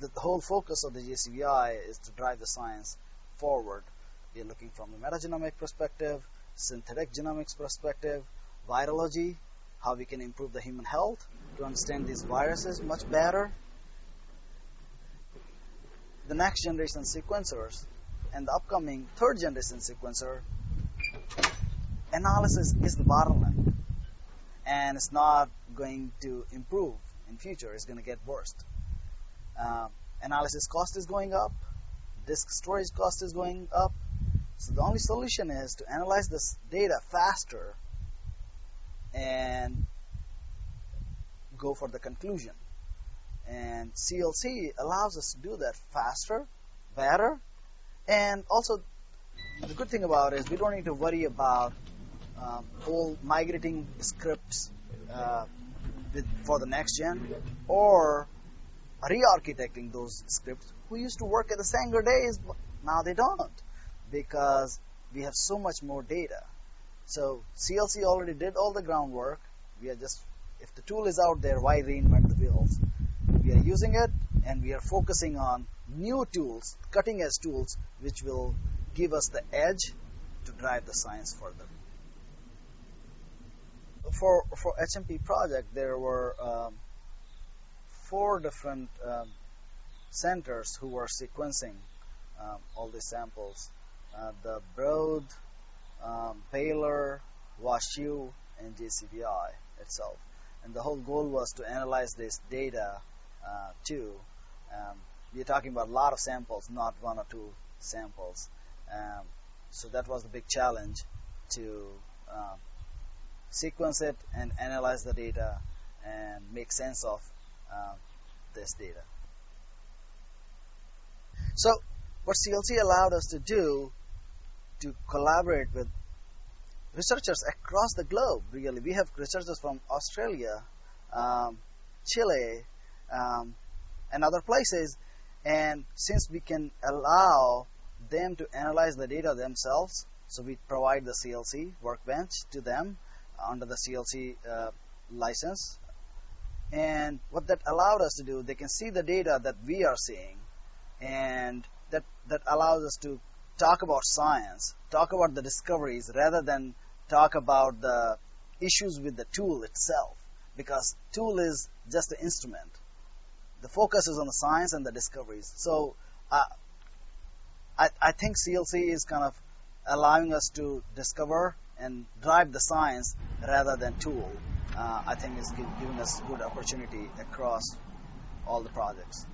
the, whole focus of the JCVI is to drive the science forward. We are looking from a metagenomic perspective, synthetic genomics perspective, virology, how we can improve the human health to understand these viruses much better. The next generation sequencers and the upcoming third generation sequencer analysis is the bottleneck and it's not going to improve in future it's going to get worse uh, analysis cost is going up. Disk storage cost is going up. So the only solution is to analyze this data faster and go for the conclusion. And CLC allows us to do that faster better. And also the good thing about it is we don't need to worry about um, migrating scripts uh, with, for the next gen or re-architecting those scripts who used to work at the Sanger days now they don't because we have so much more data. So CLC already did all the groundwork. We are just if the tool is out there why reinvent the wheels? We are using it and we are focusing on new tools cutting edge tools which will give us the edge to drive the science further. For for HMP project, there were um, four different um, centers who were sequencing um, all the samples: uh, the Broad, um, Baylor, WashU, and JCVI itself. And the whole goal was to analyze this data uh, too. Um, we're talking about a lot of samples, not one or two samples. Um, so that was the big challenge to sequence it and analyze the data and make sense of uh, this data. So, what CLC allowed us to do to collaborate with researchers across the globe, really. We have researchers from Australia, um, Chile, um, and other places. And since we can allow them to analyze the data themselves, so we provide the CLC workbench to them, under the CLC uh, license. And what that allowed us to do, they can see the data that we are seeing, and that that allows us to talk about science, talk about the discoveries, rather than talk about the issues with the tool itself, because tool is just an instrument. The focus is on the science and the discoveries. So, uh, I, I think CLC is kind of allowing us to discover and drive the science rather than tool, Uh, I think is giving us good opportunity across all the projects.